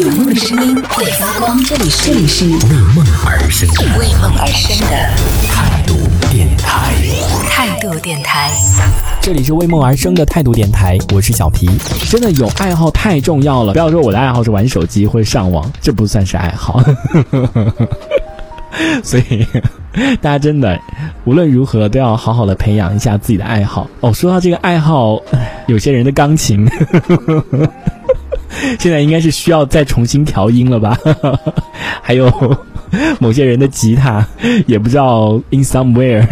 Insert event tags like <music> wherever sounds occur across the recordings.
有梦的声音会发光，这里是这里是为梦而生的为梦而生的态度电台。态度电台。这里是为梦而生的态度电台，我是小皮。真的有爱好太重要了，不要说我的爱好是玩手机或者上网，这不算是爱好。<laughs> 所以大家真的无论如何都要好好的培养一下自己的爱好。哦，说到这个爱好，有些人的钢琴 <laughs> <laughs> 现在应该是需要再重新调音了吧？<laughs> 还有某些人的吉他也不知道 in somewhere。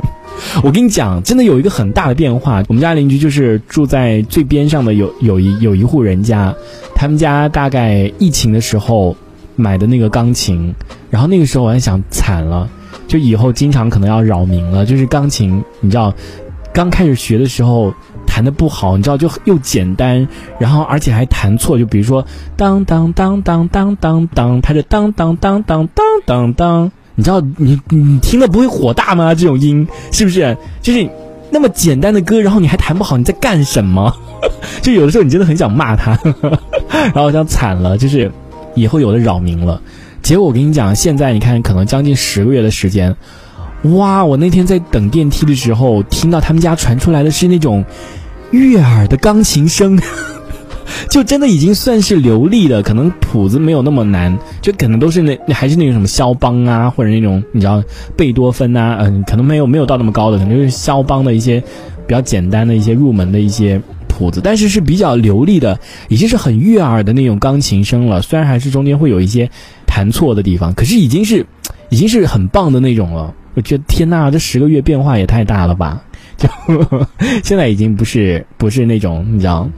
<laughs> 我跟你讲，真的有一个很大的变化。我们家邻居就是住在最边上的有有一有一户人家，他们家大概疫情的时候买的那个钢琴，然后那个时候我还想，惨了，就以后经常可能要扰民了。就是钢琴，你知道，刚开始学的时候弹的不好，你知道就又简单，然后而且还弹错，就比如说当当当当当当当，他是当当当当当当当。你知道你你听了不会火大吗？这种音是不是？就是那么简单的歌，然后你还弹不好，你在干什么？就有的时候你真的很想骂他，然后想惨了，就是以后有的扰民了。结果我跟你讲，现在你看，可能将近十个月的时间，哇！我那天在等电梯的时候，听到他们家传出来的是那种悦耳的钢琴声。<laughs> 就真的已经算是流利的，可能谱子没有那么难，就可能都是那还是那种什么肖邦啊，或者那种你知道贝多芬啊，嗯，可能没有没有到那么高的，可能就是肖邦的一些比较简单的一些入门的一些谱子，但是是比较流利的，已经是很悦耳的那种钢琴声了。虽然还是中间会有一些弹错的地方，可是已经是已经是很棒的那种了。我觉得天呐，这十个月变化也太大了吧！就 <laughs> 现在已经不是不是那种你知道。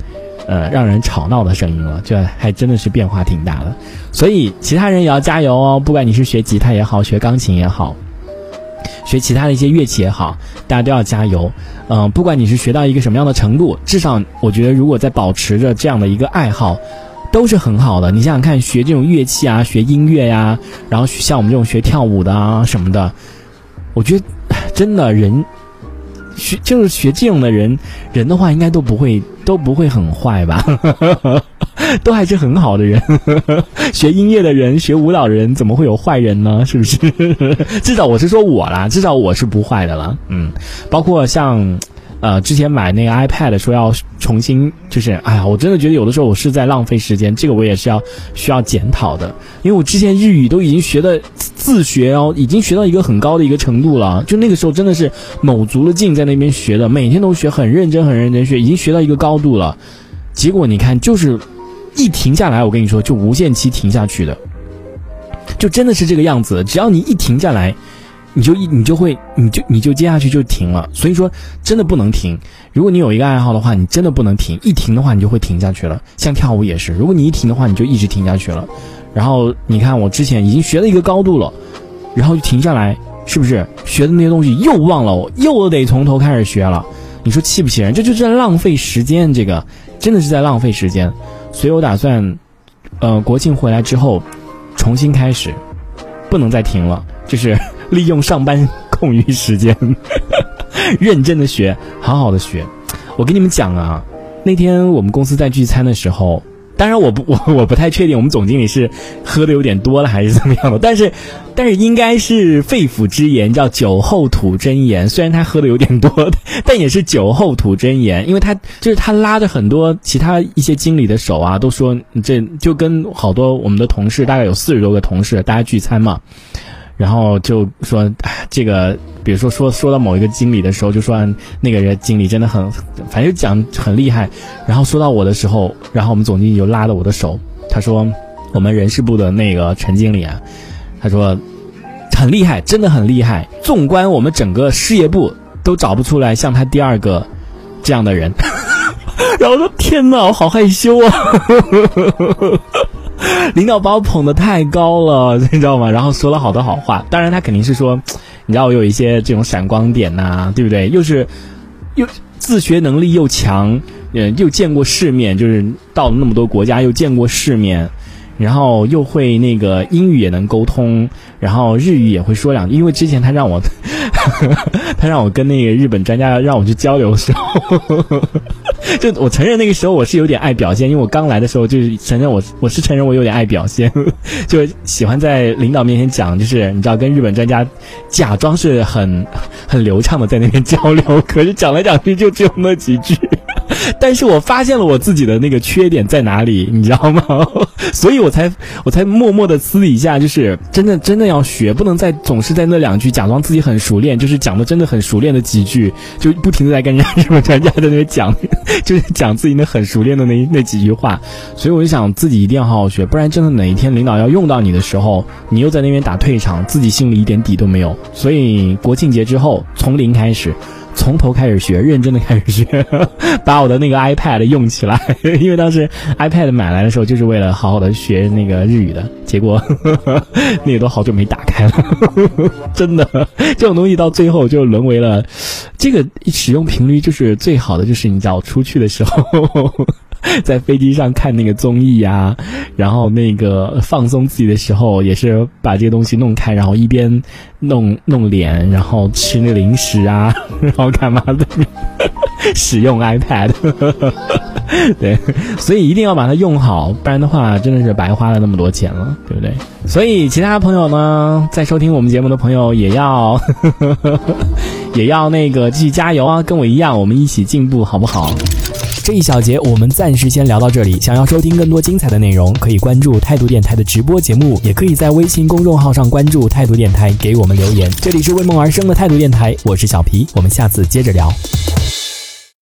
呃，让人吵闹的声音了，这还真的是变化挺大的，所以其他人也要加油哦。不管你是学吉他也好，学钢琴也好，学其他的一些乐器也好，大家都要加油。嗯，不管你是学到一个什么样的程度，至少我觉得，如果在保持着这样的一个爱好，都是很好的。你想想看，学这种乐器啊，学音乐呀，然后像我们这种学跳舞的啊什么的，我觉得真的人。学就是学这种的人，人的话应该都不会都不会很坏吧，<laughs> 都还是很好的人。<laughs> 学音乐的人，学舞蹈的人，怎么会有坏人呢？是不是？<laughs> 至少我是说我啦，至少我是不坏的了。嗯，包括像。呃，之前买那个 iPad 说要重新，就是哎呀，我真的觉得有的时候我是在浪费时间，这个我也是要需要检讨的。因为我之前日语都已经学的自学哦，已经学到一个很高的一个程度了，就那个时候真的是卯足了劲在那边学的，每天都学，很认真很认真学，已经学到一个高度了。结果你看，就是一停下来，我跟你说，就无限期停下去的，就真的是这个样子。只要你一停下来。你就一你就会你就你就接下去就停了，所以说真的不能停。如果你有一个爱好的话，你真的不能停，一停的话你就会停下去了。像跳舞也是，如果你一停的话，你就一直停下去了。然后你看我之前已经学了一个高度了，然后就停下来，是不是学的那些东西又忘了，又得从头开始学了？你说气不气人？这就是在浪费时间，这个真的是在浪费时间。所以我打算，呃，国庆回来之后重新开始，不能再停了，就是。利用上班空余时间，<laughs> 认真的学，好好的学。我跟你们讲啊，那天我们公司在聚餐的时候，当然我不我 <laughs> 我不太确定我们总经理是喝的有点多了还是怎么样的，但是但是应该是肺腑之言，叫酒后吐真言。虽然他喝的有点多，<laughs> 但也是酒后吐真言，因为他就是他拉着很多其他一些经理的手啊，都说这就跟好多我们的同事，大概有四十多个同事，大家聚餐嘛。然后就说，这个，比如说说说到某一个经理的时候，就说那个人经理真的很，反正讲很厉害。然后说到我的时候，然后我们总经理就拉着我的手，他说，我们人事部的那个陈经理啊，他说很厉害，真的很厉害。纵观我们整个事业部，都找不出来像他第二个这样的人。<laughs> 然后说天哪，我好害羞啊。<laughs> 领导把我捧得太高了，<laughs> 你知道吗？然后说了好多好话。当然，他肯定是说，你知道我有一些这种闪光点呐，对不对？又是又自学能力又强，嗯，又见过世面，就是到了那么多国家又见过世面，然后又会那个英语也能沟通，然后日语也会说两句。因为之前他让我 <laughs> 他让我跟那个日本专家让我去交流的时候，<laughs> 就我承认那个时候我是有点爱表现，因为我刚来的时候就是承认我我是承认我有点爱表现，<laughs> 就喜欢在领导面前讲，就是你知道跟日本专家假装是很很流畅的在那边交流，可是讲来讲去就只有那几句。但是我发现了我自己的那个缺点在哪里，你知道吗？<laughs> 所以我才我才默默的私底下就是真的真的要学，不能再总是在那两句假装自己很熟练，就是讲的真的很熟练的几句，就不停的在跟人家 <laughs> 日本专家在那边讲，<laughs> 就是讲自己那很熟练的那那几句话。所以我就想自己一定要好好学，不然真的哪一天领导要用到你的时候，你又在那边打退场，自己心里一点底都没有。所以国庆节之后从零开始。从头开始学，认真的开始学，<laughs> 把我的那个 iPad 用起来，<laughs> 因为当时 iPad 买来的时候就是为了好好的学那个日语的，结果 <laughs> 那个都好久没打开了，真的，这种东西到最后就沦为了，这个使用频率就是最好的，就是你只要出去的时候。在飞机上看那个综艺呀，然后那个放松自己的时候，也是把这个东西弄开，然后一边弄弄脸，然后吃那零食啊，然后干嘛的？使用 iPad，<laughs> 对，所以一定要把它用好，不然的话真的是白花了那么多钱了，对不对？所以其他朋友呢，在收听我们节目的朋友也要 <laughs> 也要那个继续加油啊，跟我一样，我们一起进步，好不好？这一小节我们暂时先聊到这里。想要收听更多精彩的内容，可以关注态度电台的直播节目，也可以在微信公众号上关注态度电台，给我们留言。这里是为梦而生的态度电台，我是小皮，我们下次接着聊。